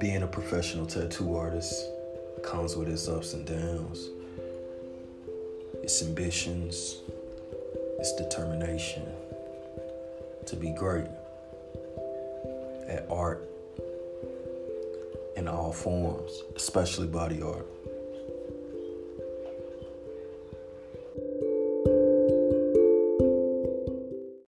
being a professional tattoo artist comes with its ups and downs, its ambitions, its determination to be great at art in all forms, especially body art.